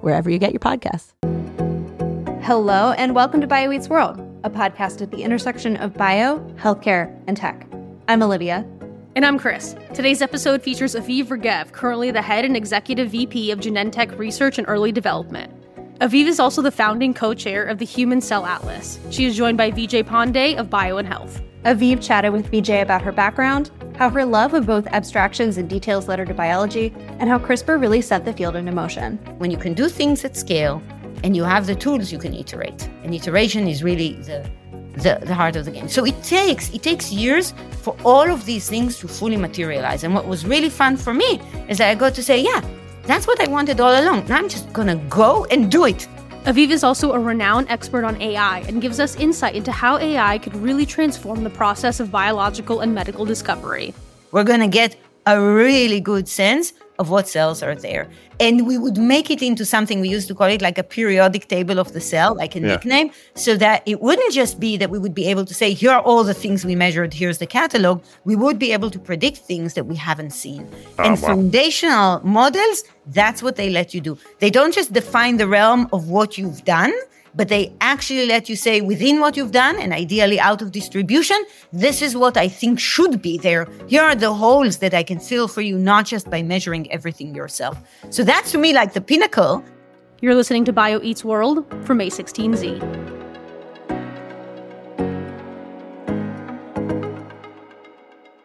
Wherever you get your podcasts. Hello, and welcome to Bio Eats World, a podcast at the intersection of bio, healthcare, and tech. I'm Olivia. And I'm Chris. Today's episode features Aviv Regev, currently the head and executive VP of Genentech Research and Early Development. Aviv is also the founding co chair of the Human Cell Atlas. She is joined by Vijay Pande of Bio and Health. Aviv chatted with Vijay about her background, how her love of both abstractions and details led her to biology, and how CRISPR really set the field into motion. when you can do things at scale and you have the tools you can iterate. And iteration is really the, the, the heart of the game. So it takes it takes years for all of these things to fully materialize. And what was really fun for me is that i got to say yeah that's what i wanted all along. Now i'm just gonna go and do it Aviv is also a renowned expert on AI and gives us insight into how AI could really transform the process of biological and medical discovery. we're gonna get a really good sense of what cells are there. And we would make it into something we used to call it like a periodic table of the cell, like a nickname, so that it wouldn't just be that we would be able to say, here are all the things we measured, here's the catalog. We would be able to predict things that we haven't seen. Ah, and foundational models, that's what they let you do. They don't just define the realm of what you've done, but they actually let you say within what you've done and ideally out of distribution, this is what I think should be there. Here are the holes that I can fill for you, not just by measuring everything yourself. So that's to me like the pinnacle. You're listening to Bio Eats World from A16Z.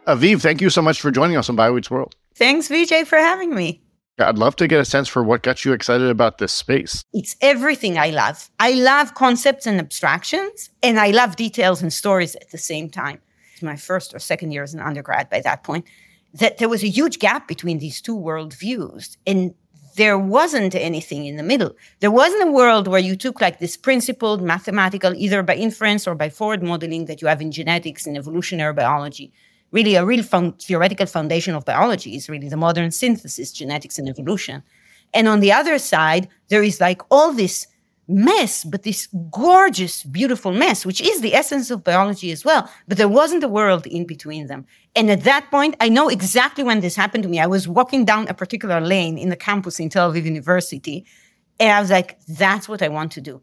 Aviv, thank you so much for joining us on BioEats World. Thanks, Vijay, for having me. I'd love to get a sense for what got you excited about this space. It's everything I love. I love concepts and abstractions, and I love details and stories at the same time. It's my first or second year as an undergrad by that point, that there was a huge gap between these two worldviews. And there wasn't anything in the middle. There wasn't a world where you took like this principled mathematical, either by inference or by forward modeling that you have in genetics and evolutionary biology. Really, a real found, theoretical foundation of biology is really the modern synthesis, genetics and evolution. And on the other side, there is like all this mess, but this gorgeous, beautiful mess, which is the essence of biology as well. But there wasn't a world in between them. And at that point, I know exactly when this happened to me. I was walking down a particular lane in the campus in Tel Aviv University, and I was like, that's what I want to do.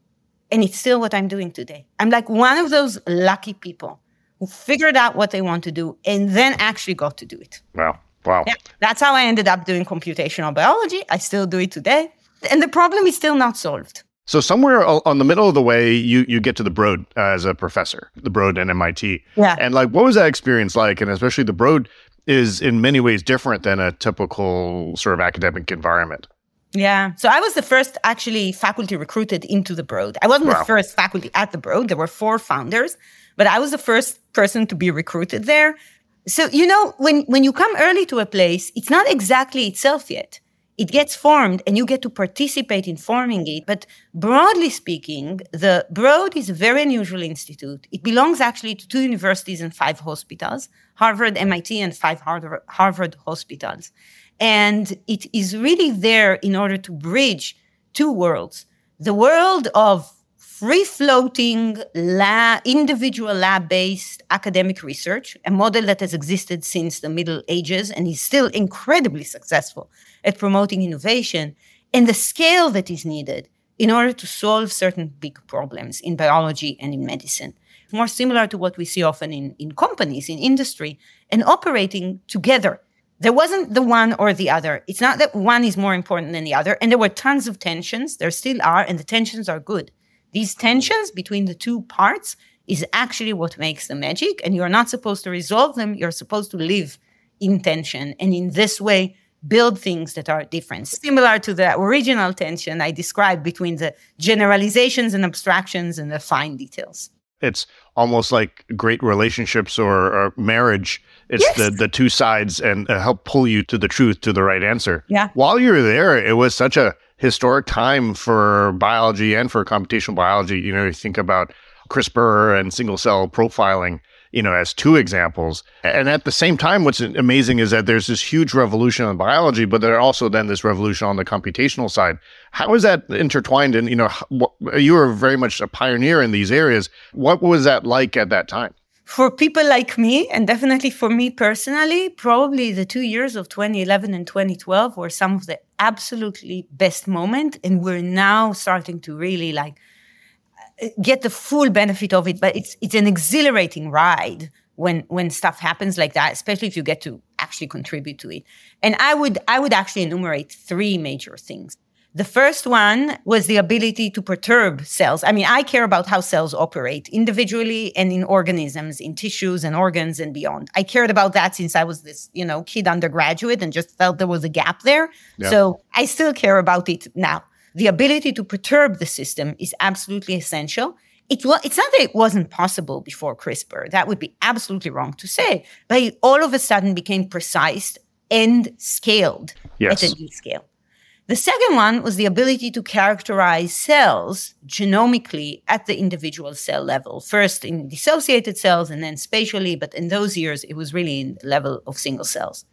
And it's still what I'm doing today. I'm like one of those lucky people figured out what they want to do and then actually got to do it. Wow. Wow. Yeah, that's how I ended up doing computational biology. I still do it today. And the problem is still not solved. So somewhere on the middle of the way, you you get to the Broad uh, as a professor, the Broad and MIT. Yeah. And like, what was that experience like? And especially the Broad is in many ways different than a typical sort of academic environment. Yeah. So I was the first actually faculty recruited into the Broad. I wasn't Wow. the first faculty at the Broad. There were four founders, but I was the first person to be recruited there. So, you know, when, when you come early to a place, it's not exactly itself yet. It gets formed and you get to participate in forming it. But broadly speaking, the Broad is a very unusual institute. It belongs actually to two universities and five hospitals Harvard, MIT, and five Harvard, Harvard hospitals. And it is really there in order to bridge two worlds the world of free floating lab, individual lab based academic research, a model that has existed since the Middle Ages and is still incredibly successful at promoting innovation, and the scale that is needed in order to solve certain big problems in biology and in medicine. More similar to what we see often in, in companies, in industry, and operating together there wasn't the one or the other. It's not that one is more important than the other. And there were tons of tensions. There still are, and the tensions are good. These tensions between the two parts is actually what makes the magic. And you're not supposed to resolve them. You're supposed to live in tension. And in this way, build things that are different. Similar to the original tension I described between the generalizations and abstractions and the fine details. It's almost like great relationships or, or marriage. It's Yes. the, the two sides and uh, help pull you to the truth, to the right answer. Yeah. While you were there, it was such a historic time for biology and for computational biology. You know, you think about CRISPR and single cell profiling, you know, as two examples. And at the same time, what's amazing is that there's this huge revolution in biology, but there also then this revolution on the computational side. How is that intertwined? And, you know, you were very much a pioneer in these areas. What was that like at that time? For people like me, and definitely for me personally, probably the two years of 2011 and 2012 were some of the absolutely best moment. And we're now starting to really like get the full benefit of it, but it's it's an exhilarating ride when when stuff happens like that, especially if you get to actually contribute to it. And I would I would actually enumerate three major things. The first one was the ability to perturb cells. I mean, I care about how cells operate individually and in organisms, in tissues and organs and beyond. I cared about that since I was this, you know, kid undergraduate and just felt there was a gap there. Yeah. So I still care about it now the ability to perturb the system is absolutely essential. It, it's not that it wasn't possible before CRISPR. That would be absolutely wrong to say. But it all of a sudden became precise and scaled yes. at a new scale. The second one was the ability to characterize cells genomically at the individual cell level, first in dissociated cells and then spatially, but in those years, it was really in the level of single cells.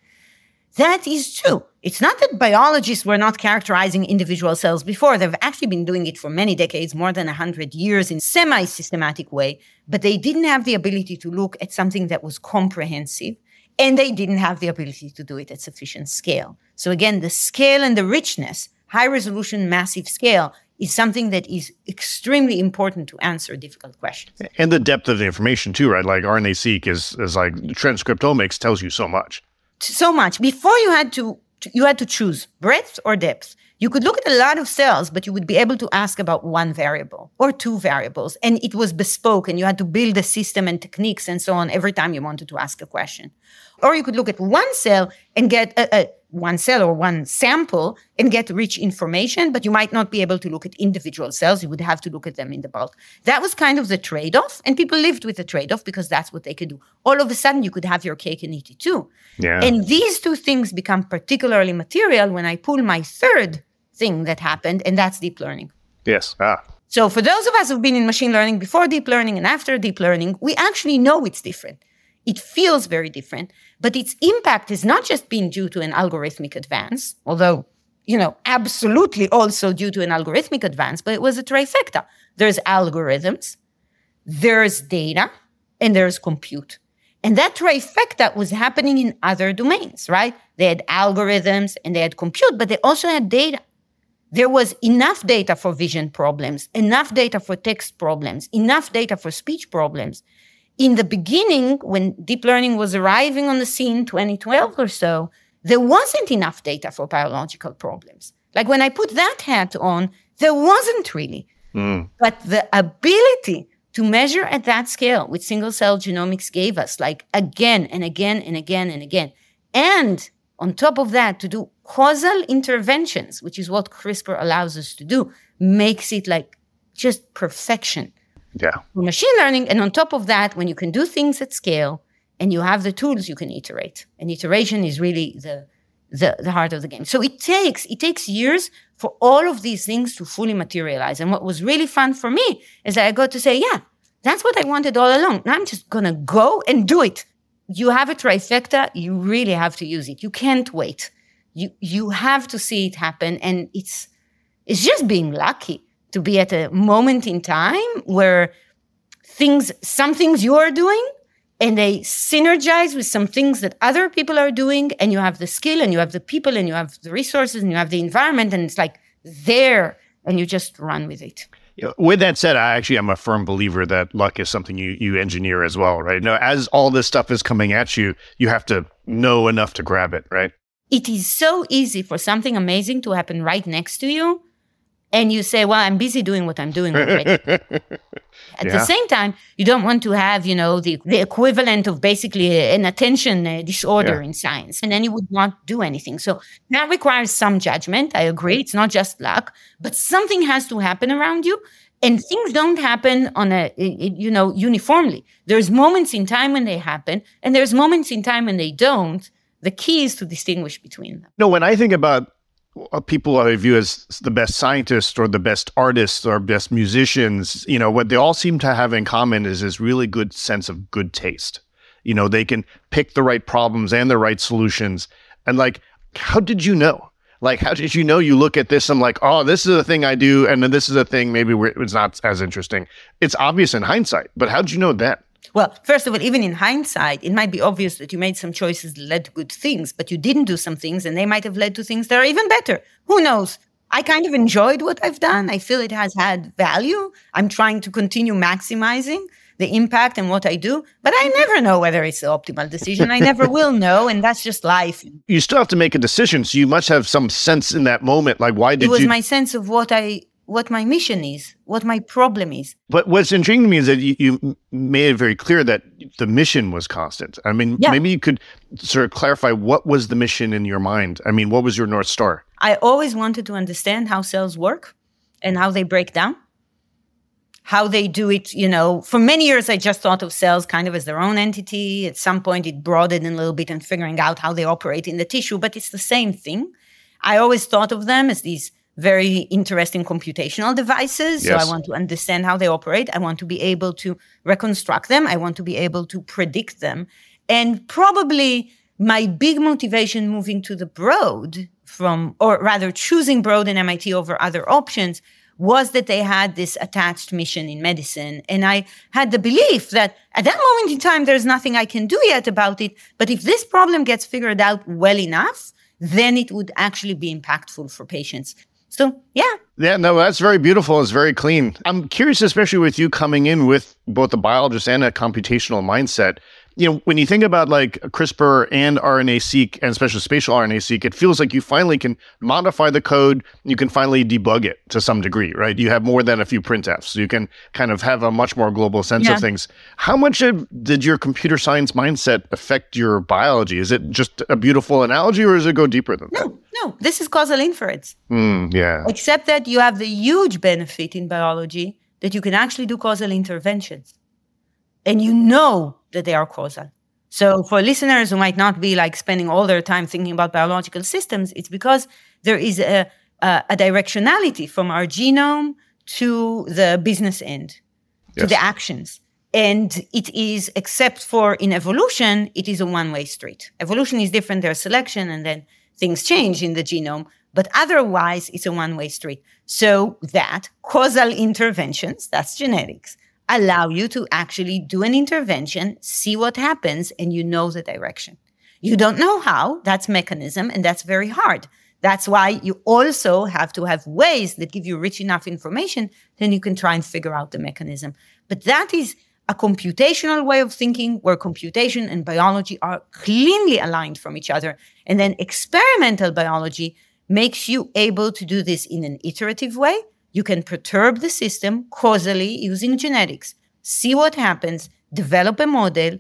That is true. It's not that biologists were not characterizing individual cells before. They've actually been doing it for many decades, more than 100 years in semi-systematic way, but they didn't have the ability to look at something that was comprehensive and they didn't have the ability to do it at sufficient scale. So again, the scale and the richness, high resolution, massive scale is something that is extremely important to answer difficult questions. And the depth of the information too, right? Like RNA-seq is, is like transcriptomics tells you so much so much. Before you had to you had to choose breadth or depth. You could look at a lot of cells, but you would be able to ask about one variable or two variables. And it was bespoke, and you had to build a system and techniques and so on every time you wanted to ask a question. Or you could look at one cell and get a, a one cell or one sample and get rich information, but you might not be able to look at individual cells. You would have to look at them in the bulk. That was kind of the trade off, and people lived with the trade off because that's what they could do. All of a sudden, you could have your cake and eat it too. Yeah. And these two things become particularly material when I pull my third thing that happened, and that's deep learning. Yes. Ah. So, for those of us who've been in machine learning before deep learning and after deep learning, we actually know it's different. It feels very different, but its impact is not just being due to an algorithmic advance, although, you know, absolutely also due to an algorithmic advance, but it was a trifecta. There's algorithms, there's data, and there's compute. And that trifecta was happening in other domains, right? They had algorithms and they had compute, but they also had data. There was enough data for vision problems, enough data for text problems, enough data for speech problems in the beginning, when deep learning was arriving on the scene, 2012 or so, there wasn't enough data for biological problems. Like when I put that hat on, there wasn't really. Mm. But the ability to measure at that scale, which single cell genomics gave us, like again and again and again and again. And on top of that, to do causal interventions, which is what CRISPR allows us to do, makes it like just perfection. Yeah. Machine learning. And on top of that, when you can do things at scale and you have the tools, you can iterate. And iteration is really the, the, the heart of the game. So it takes, it takes years for all of these things to fully materialize. And what was really fun for me is that I got to say, yeah, that's what I wanted all along. Now I'm just going to go and do it. You have a trifecta, you really have to use it. You can't wait. You, you have to see it happen. And it's, it's just being lucky to be at a moment in time where things, some things you are doing, and they synergize with some things that other people are doing, and you have the skill, and you have the people, and you have the resources, and you have the environment, and it's like there, and you just run with it. With that said, I actually am a firm believer that luck is something you you engineer as well, right? Now, as all this stuff is coming at you, you have to know enough to grab it, right? It is so easy for something amazing to happen right next to you and you say, "Well, I'm busy doing what I'm doing already." At yeah. the same time, you don't want to have, you know, the, the equivalent of basically an attention uh, disorder yeah. in science, and then you would not do anything. So that requires some judgment. I agree; it's not just luck, but something has to happen around you, and things don't happen on a, you know, uniformly. There's moments in time when they happen, and there's moments in time when they don't. The key is to distinguish between them. No, when I think about Uh, people I view as the best scientists or the best artists or best musicians, you know, what they all seem to have in common is this really good sense of good taste. You know, they can pick the right problems and the right solutions. And like, how did you know? Like, how did you know you look at this I'm like, oh, this is a thing I do, and then this is a thing maybe it's not as interesting. It's obvious in hindsight, but how did you know that? Well, first of all, even in hindsight, it might be obvious that you made some choices that led to good things, but you didn't do some things and they might have led to things that are even better. Who knows? I kind of enjoyed what I've done. I feel it has had value. I'm trying to continue maximizing the impact and what I do, but I never know whether it's the optimal decision. I never will know, and that's just life. You still have to make a decision, so you must have some sense in that moment. Like, why did you? It was you... my sense of what I what my mission is, what my problem is. But what's intriguing to me is that you, you made it very clear that the mission was constant. I mean, yeah. maybe you could sort of clarify what was the mission in your mind? I mean, what was your North Star? I always wanted to understand how cells work and how they break down, how they do it. You know, for many years, I just thought of cells kind of as their own entity. At some point, it broadened a little bit and figuring out how they operate in the tissue, but it's the same thing. I always thought of them as these very interesting computational devices. Yes. So I want to understand how they operate. I want to be able to reconstruct them. I want to be able to predict them. And probably my big motivation moving to the Broad from, or rather choosing Broad and MIT over other options was that they had this attached mission in medicine. And I had the belief that at that moment in time, there's nothing I can do yet about it. But if this problem gets figured out well enough, then it would actually be impactful for patients. So, yeah. Yeah, no, that's very beautiful. It's very clean. I'm curious, especially with you coming in with both a biologist and a computational mindset you know, when you think about like CRISPR and RNA-seq and especially spatial RNA-seq, it feels like you finally can modify the code. You can finally debug it to some degree, right? You have more than a few printfs. You can kind of have a much more global sense yeah. of things. How much of, did your computer science mindset affect your biology? Is it just a beautiful analogy or does it go deeper than no, that? No, this is causal inference. Mm, yeah. Except that you have the huge benefit in biology that you can actually do causal interventions and you know that they are causal. So for listeners who might not be like spending all their time thinking about biological systems, it's because there is a, a, a directionality from our genome to the business end, yes. to the actions. And it is, except for in evolution, it is a one way street. Evolution is different, there's selection, and then things change in the genome. But otherwise, it's a one way street. So that causal interventions, that's genetics, allow you to actually do an intervention, see what happens, and you know the direction. You don't know how, that's mechanism, and that's very hard. That's why you also have to have ways that give you rich enough information, then you can try and figure out the mechanism. But that is a computational way of thinking where computation and biology are cleanly aligned from each other. And then experimental biology makes you able to do this in an iterative way you can perturb the system causally using genetics, see what happens, develop a model,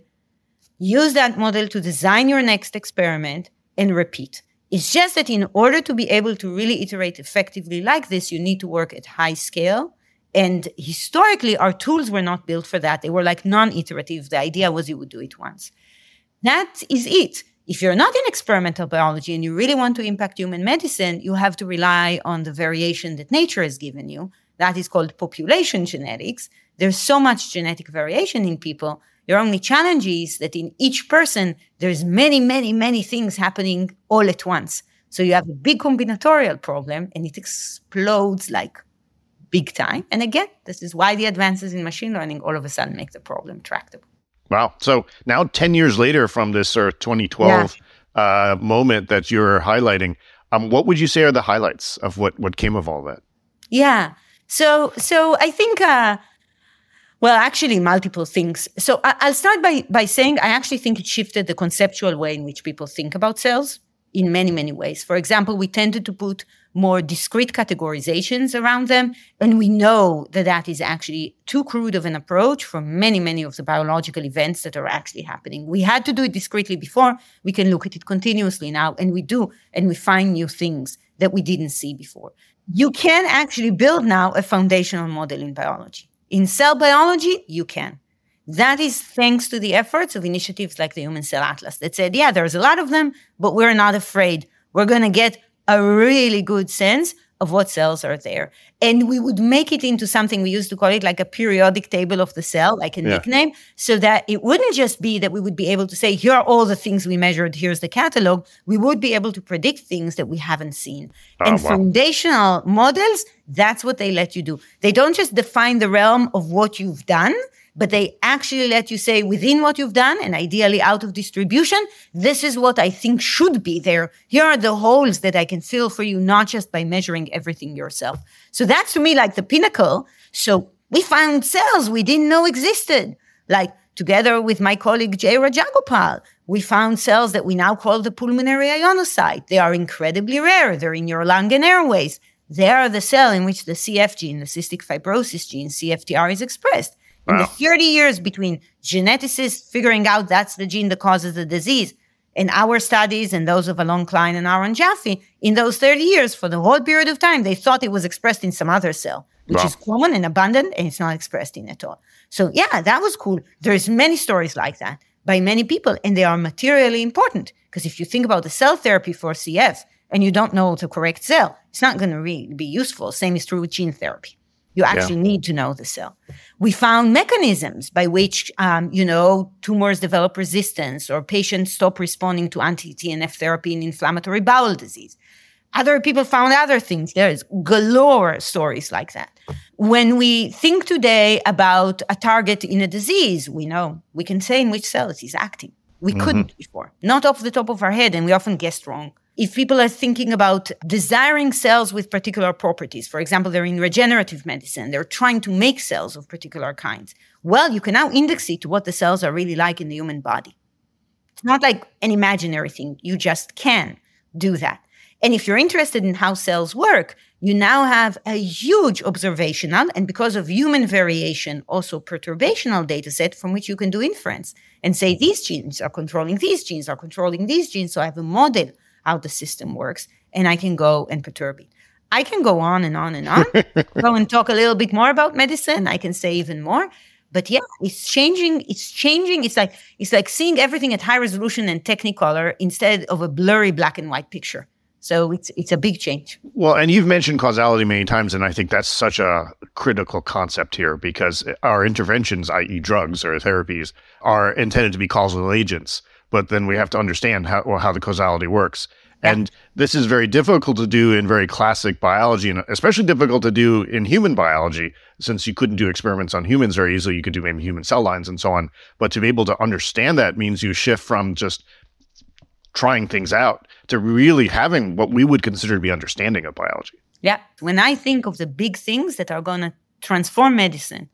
use that model to design your next experiment, and repeat. It's just that in order to be able to really iterate effectively like this, you need to work at high scale. And historically, our tools were not built for that. They were like non iterative. The idea was you would do it once. That is it. If you're not in experimental biology and you really want to impact human medicine, you have to rely on the variation that nature has given you. That is called population genetics. There's so much genetic variation in people. Your only challenge is that in each person, there's many, many, many things happening all at once. So you have a big combinatorial problem and it explodes like big time. And again, this is why the advances in machine learning all of a sudden make the problem tractable. Wow. So now 10 years later from this uh, 2012 yeah. uh, moment that you're highlighting, um, what would you say are the highlights of what, what came of all that? Yeah. So, so I think, uh, well, actually, multiple things. So I, I'll start by, by saying I actually think it shifted the conceptual way in which people think about cells in many, many ways. For example, we tended to put more discrete categorizations around them. And we know that that is actually too crude of an approach for many, many of the biological events that are actually happening. We had to do it discretely before. We can look at it continuously now, and we do, and we find new things that we didn't see before. You can actually build now a foundational model in biology. In cell biology, you can. That is thanks to the efforts of initiatives like the Human Cell Atlas that said, yeah, there's a lot of them, but we're not afraid. We're going to get a really good sense of what cells are there. And we would make it into something we used to call it like a periodic table of the cell, like a yeah. nickname, so that it wouldn't just be that we would be able to say, here are all the things we measured, here's the catalog. We would be able to predict things that we haven't seen. Oh, and wow. foundational models, that's what they let you do. They don't just define the realm of what you've done, but they actually let you say within what you've done and ideally out of distribution, this is what I think should be there. Here are the holes that I can fill for you, not just by measuring everything yourself. So that's to me like the pinnacle. So we found cells we didn't know existed. Like together with my colleague Jay Rajagopal, we found cells that we now call the pulmonary ionocyte. They are incredibly rare. They're in your lung and airways. They are the cell in which the CF gene, the cystic fibrosis gene, CFTR, is expressed. Wow. In the 30 years between geneticists figuring out that's the gene that causes the disease and our studies and those of Alon Klein and Aron Jaffe, in those 30 years, for the whole period of time, they thought it was expressed in some other cell, which wow. is common and abundant, and it's not expressed in at all. So yeah, that was cool. There's many stories like that by many people, and they are materially important. Because if you think about the cell therapy for CF and you don't know the correct cell, it's not going to really be useful. Same is true with gene therapy. You actually yeah. need to know the cell. We found mechanisms by which, um, you know, tumors develop resistance or patients stop responding to anti-TNF therapy in inflammatory bowel disease. Other people found other things. There's galore stories like that. When we think today about a target in a disease, we know we can say in which cell it is acting. We mm-hmm. couldn't before, not off the top of our head, and we often guessed wrong if people are thinking about desiring cells with particular properties, for example, they're in regenerative medicine, they're trying to make cells of particular kinds. Well, you can now index it to what the cells are really like in the human body. It's not like an imaginary thing. You just can do that. And if you're interested in how cells work, you now have a huge observational and because of human variation, also perturbational data set from which you can do inference and say these genes are controlling these genes, are controlling these genes. So I have a model how the system works, and I can go and perturb it. I can go on and on and on, go and talk a little bit more about medicine. I can say even more. But yeah, it's changing. It's changing. It's like it's like seeing everything at high resolution and technicolor instead of a blurry black and white picture. So it's it's a big change. Well, and you've mentioned causality many times, and I think that's such a critical concept here because our interventions, i.e., drugs or therapies, are intended to be causal agents but then we have to understand how well, how the causality works. Yeah. And this is very difficult to do in very classic biology, and especially difficult to do in human biology, since you couldn't do experiments on humans very easily. You could do maybe human cell lines and so on. But to be able to understand that means you shift from just trying things out to really having what we would consider to be understanding of biology. Yeah. When I think of the big things that are going to transform medicine,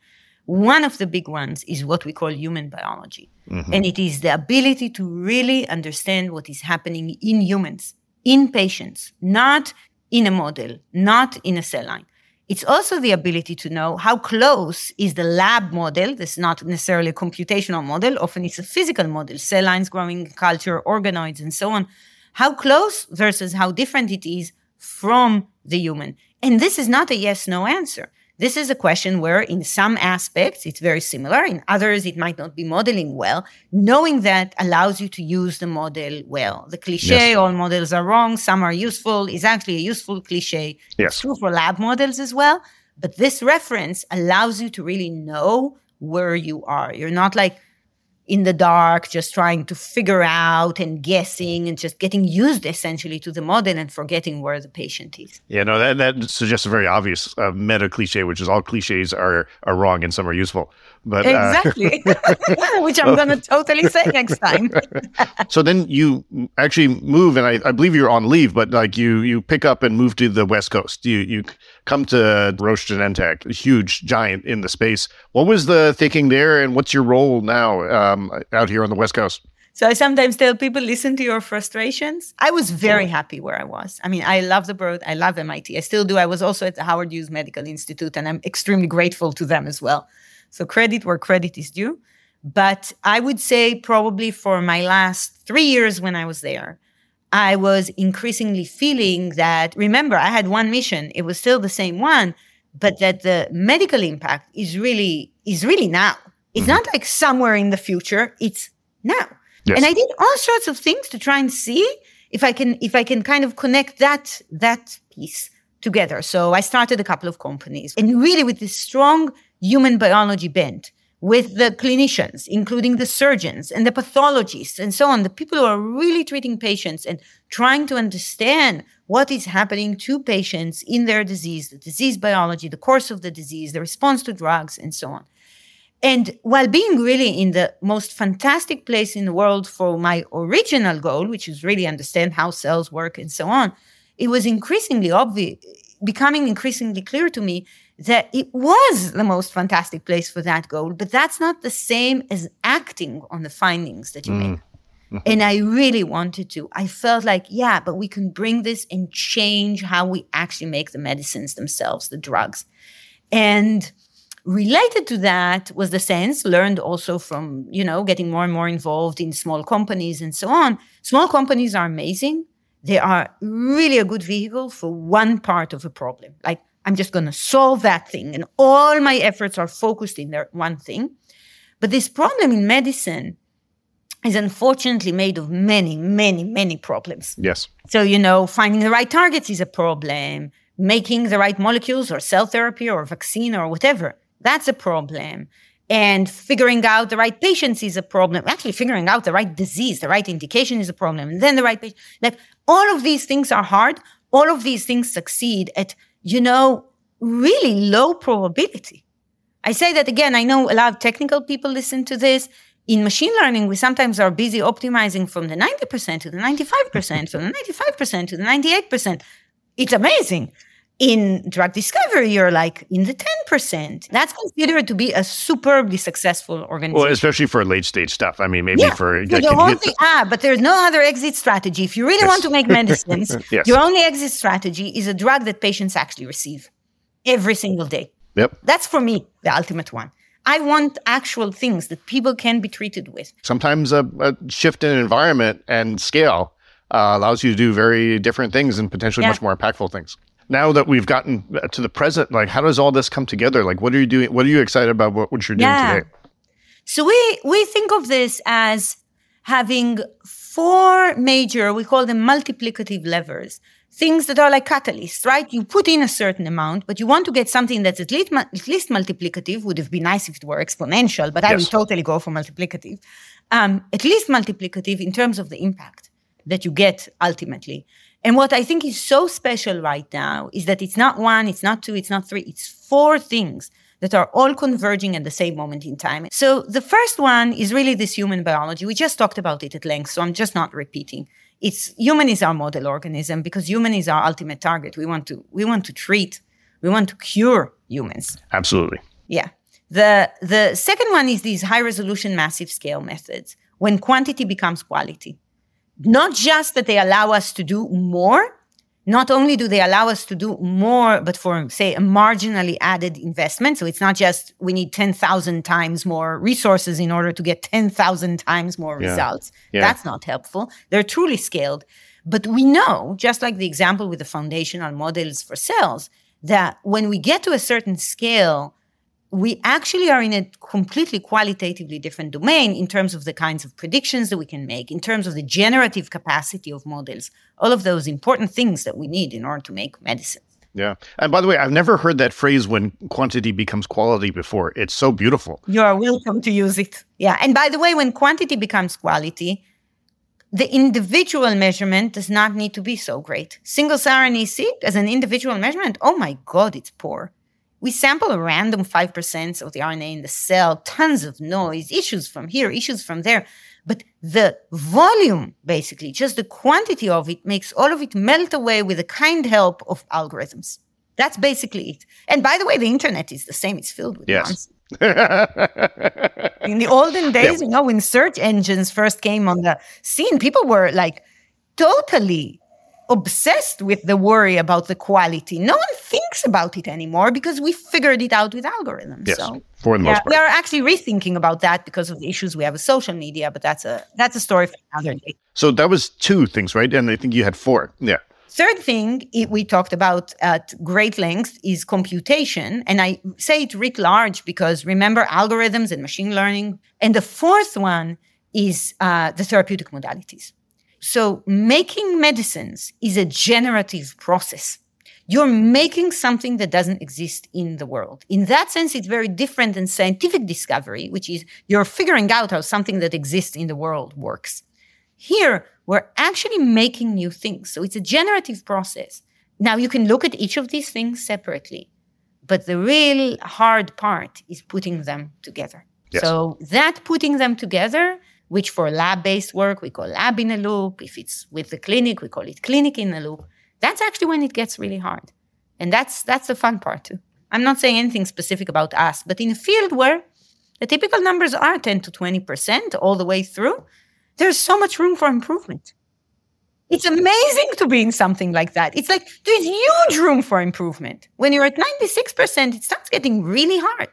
one of the big ones is what we call human biology. Mm-hmm. And it is the ability to really understand what is happening in humans, in patients, not in a model, not in a cell line. It's also the ability to know how close is the lab model. This is not necessarily a computational model. Often it's a physical model, cell lines growing culture, organoids, and so on. How close versus how different it is from the human. And this is not a yes no answer. This is a question where, in some aspects, it's very similar. In others, it might not be modeling well. Knowing that allows you to use the model well. The cliche, yes. all models are wrong, some are useful, is actually a useful cliche. Yes. It's true for lab models as well. But this reference allows you to really know where you are. You're not like, in the dark, just trying to figure out and guessing and just getting used essentially to the model and forgetting where the patient is. Yeah, no, that, that suggests a very obvious uh, meta cliche, which is all cliches are, are wrong and some are useful. But uh, exactly, uh, which I'm going to totally say next time. so then you actually move, and I, I believe you're on leave, but like you you pick up and move to the West Coast. You you come to Roche Genentech, a huge giant in the space. What was the thinking there, and what's your role now um, out here on the West Coast? So I sometimes tell people, listen to your frustrations. I was very happy where I was. I mean, I love the Broad. I love MIT. I still do. I was also at the Howard Hughes Medical Institute, and I'm extremely grateful to them as well. So credit where credit is due. But I would say probably for my last three years when I was there, I was increasingly feeling that, remember, I had one mission. It was still the same one, but that the medical impact is really, is really now. It's mm-hmm. not like somewhere in the future. It's now. Yes. And I did all sorts of things to try and see if I can if I can kind of connect that that piece together. So I started a couple of companies and really with this strong human biology bent with the clinicians, including the surgeons and the pathologists and so on, the people who are really treating patients and trying to understand what is happening to patients in their disease, the disease biology, the course of the disease, the response to drugs, and so on. And while being really in the most fantastic place in the world for my original goal, which is really understand how cells work and so on, it was increasingly obvious, becoming increasingly clear to me that it was the most fantastic place for that goal, but that's not the same as acting on the findings that you mm. make. and I really wanted to. I felt like, yeah, but we can bring this and change how we actually make the medicines themselves, the drugs. And related to that was the sense learned also from, you know, getting more and more involved in small companies and so on. Small companies are amazing. They are really a good vehicle for one part of a problem. Like I'm just going to solve that thing. And all my efforts are focused in that one thing. But this problem in medicine is unfortunately made of many, many, many problems. Yes. So, you know, finding the right targets is a problem, making the right molecules or cell therapy or vaccine or whatever, that's a problem. And figuring out the right patients is a problem. Actually, figuring out the right disease, the right indication is a problem. And then the right patient. Like all of these things are hard. All of these things succeed at you know, really low probability. I say that again, I know a lot of technical people listen to this. In machine learning, we sometimes are busy optimizing from the 90% to the 95%, from the 95% to the 98%. It's amazing in drug discovery, you're like in the 10%. That's considered to be a superbly successful organization. Well, especially for late stage stuff. I mean, maybe yeah. for. So the whole thing, ah, but there's no other exit strategy. If you really yes. want to make medicines, yes. your only exit strategy is a drug that patients actually receive every single day. Yep. That's for me the ultimate one. I want actual things that people can be treated with. Sometimes a, a shift in environment and scale uh, allows you to do very different things and potentially yeah. much more impactful things now that we've gotten to the present, like how does all this come together? Like what are you doing? What are you excited about what, what you're doing yeah. today? So we we think of this as having four major, we call them multiplicative levers. Things that are like catalysts, right? You put in a certain amount, but you want to get something that's at least, at least multiplicative. Would have been nice if it were exponential, but yes. I would totally go for multiplicative. Um, at least multiplicative in terms of the impact that you get ultimately. And what I think is so special right now is that it's not one, it's not two, it's not three, it's four things that are all converging at the same moment in time. So the first one is really this human biology. We just talked about it at length, so I'm just not repeating. It's human is our model organism because human is our ultimate target. We want to we want to treat, we want to cure humans. Absolutely. Yeah. The the second one is these high resolution massive scale methods when quantity becomes quality not just that they allow us to do more, not only do they allow us to do more, but for, say, a marginally added investment. So it's not just we need 10,000 times more resources in order to get 10,000 times more yeah. results. Yeah. That's not helpful. They're truly scaled. But we know, just like the example with the foundational models for sales, that when we get to a certain scale, we actually are in a completely qualitatively different domain in terms of the kinds of predictions that we can make, in terms of the generative capacity of models, all of those important things that we need in order to make medicine. Yeah. And by the way, I've never heard that phrase when quantity becomes quality before. It's so beautiful. You are welcome to use it. Yeah. And by the way, when quantity becomes quality, the individual measurement does not need to be so great. Single cell RNA-seq as an individual measurement, oh my God, it's poor. We sample a random 5% of the RNA in the cell, tons of noise, issues from here, issues from there. But the volume, basically, just the quantity of it, makes all of it melt away with the kind help of algorithms. That's basically it. And by the way, the internet is the same. It's filled with yes. in the olden days, yeah. you know, when search engines first came on the scene, people were like totally obsessed with the worry about the quality. No one thinks about it anymore because we figured it out with algorithms. Yes, so, for the most yeah, part. We are actually rethinking about that because of the issues we have with social media, but that's a that's a story for another day. So that was two things, right? And I think you had four. Yeah. Third thing we talked about at great length is computation. And I say it writ large because remember algorithms and machine learning. And the fourth one is uh, the therapeutic modalities. So making medicines is a generative process. You're making something that doesn't exist in the world. In that sense, it's very different than scientific discovery, which is you're figuring out how something that exists in the world works. Here, we're actually making new things. So it's a generative process. Now, you can look at each of these things separately, but the real hard part is putting them together. Yes. So that putting them together, which for lab-based work we call lab in a loop, if it's with the clinic, we call it clinic in a loop. That's actually when it gets really hard. And that's that's the fun part too. I'm not saying anything specific about us, but in a field where the typical numbers are 10 to 20% all the way through, there's so much room for improvement. It's amazing to be in something like that. It's like there's huge room for improvement. When you're at 96%, it starts getting really hard.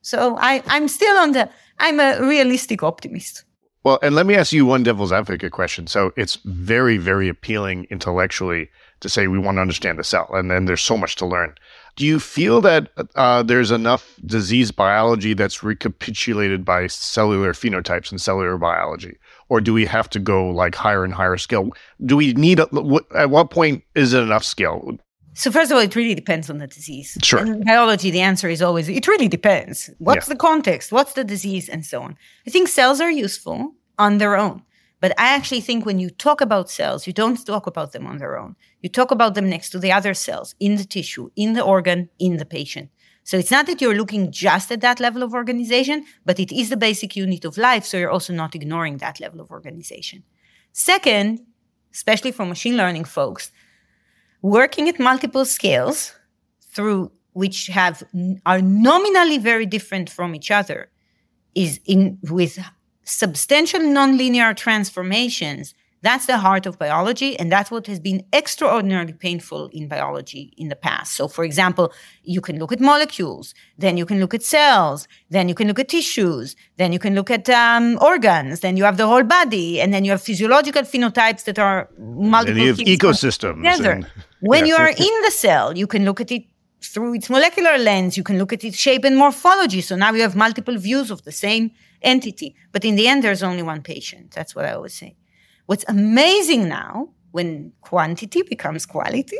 So I, I'm still on the, I'm a realistic optimist. Well, and let me ask you one devil's advocate question. So it's very, very appealing intellectually to say we want to understand the cell, and then there's so much to learn. Do you feel that uh, there's enough disease biology that's recapitulated by cellular phenotypes and cellular biology? Or do we have to go like higher and higher scale? Do we need, a, at what point is it enough scale? So first of all, it really depends on the disease. Sure. In biology, the answer is always it really depends. What's Yeah. the context? What's the disease, and so on. I think cells are useful on their own, but I actually think when you talk about cells, you don't talk about them on their own. You talk about them next to the other cells in the tissue, in the organ, in the patient. So it's not that you're looking just at that level of organization, but it is the basic unit of life. So you're also not ignoring that level of organization. Second, especially for machine learning folks, working at multiple scales through which have are nominally very different from each other is in with substantial nonlinear transformations that's the heart of biology and that's what has been extraordinarily painful in biology in the past so for example you can look at molecules then you can look at cells then you can look at tissues then you can look at um, organs then you have the whole body and then you have physiological phenotypes that are multiple And you have ecosystems. together. and- When Yeah. you are in the cell, you can look at it through its molecular lens, you can look at its shape and morphology. So now you have multiple views of the same entity. But in the end, there's only one patient. That's what I always say. What's amazing now, when quantity becomes quality,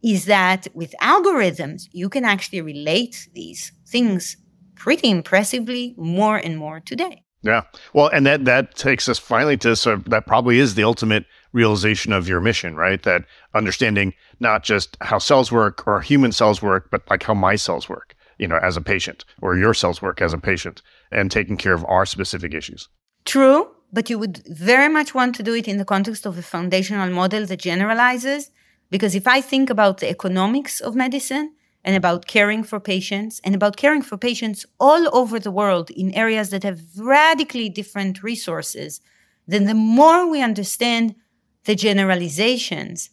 is that with algorithms, you can actually relate these things pretty impressively more and more today. Yeah. Well, and that that takes us finally to sort of that probably is the ultimate realization of your mission, right? That understanding not just how cells work or human cells work, but like how my cells work, you know, as a patient or your cells work as a patient and taking care of our specific issues. True, but you would very much want to do it in the context of a foundational model that generalizes. Because if I think about the economics of medicine and about caring for patients and about caring for patients all over the world in areas that have radically different resources, then the more we understand the generalizations,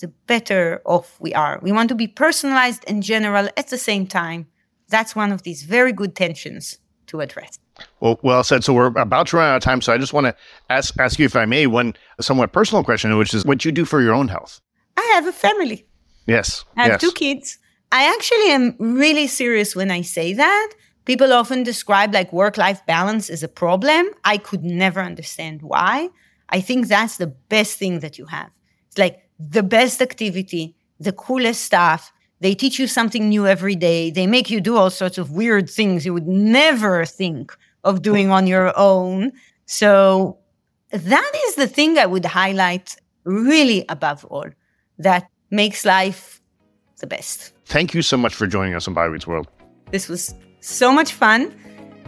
the better off we are. We want to be personalized and general at the same time. That's one of these very good tensions to address. Well, well said. So we're about to run out of time. So I just want to ask ask you, if I may, one somewhat personal question, which is what you do for your own health. I have a family. Yes. I have yes. two kids. I actually am really serious when I say that. People often describe like work life balance as a problem. I could never understand why. I think that's the best thing that you have. It's like the best activity, the coolest stuff. They teach you something new every day. They make you do all sorts of weird things you would never think of doing on your own. So that is the thing I would highlight really above all that makes life the best. Thank you so much for joining us on BioEats World. This was so much fun.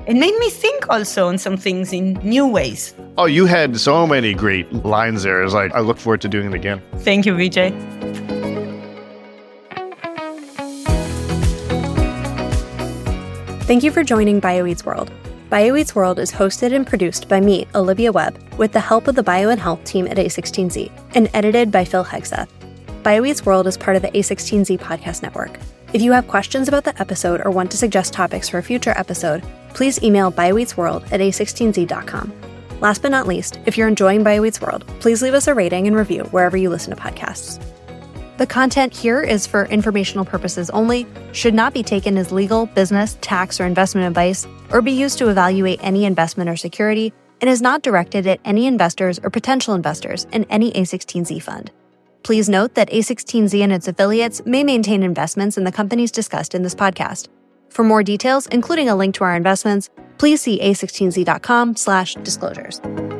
It made me think also on some things in new ways. Oh, you had so many great lines there. It's like I look forward to doing it again. Thank you, Vijay. Thank you for joining BioEats World. BioEats World is hosted and produced by me, Olivia Webb, with the help of the Bio and Health team at A16Z, and edited by Phil Hegseth. BioEats World is part of the A16Z podcast network. If you have questions about the episode or want to suggest topics for a future episode, please email bioeatsworld at a16z.com. Last but not least, if you're enjoying BioEats World, please leave us a rating and review wherever you listen to podcasts. The content here is for informational purposes only, should not be taken as legal, business, tax, or investment advice, or be used to evaluate any investment or security, and is not directed at any investors or potential investors in any A16Z fund. Please note that A16Z and its affiliates may maintain investments in the companies discussed in this podcast. For more details, including a link to our investments, please see a16z.com/disclosures.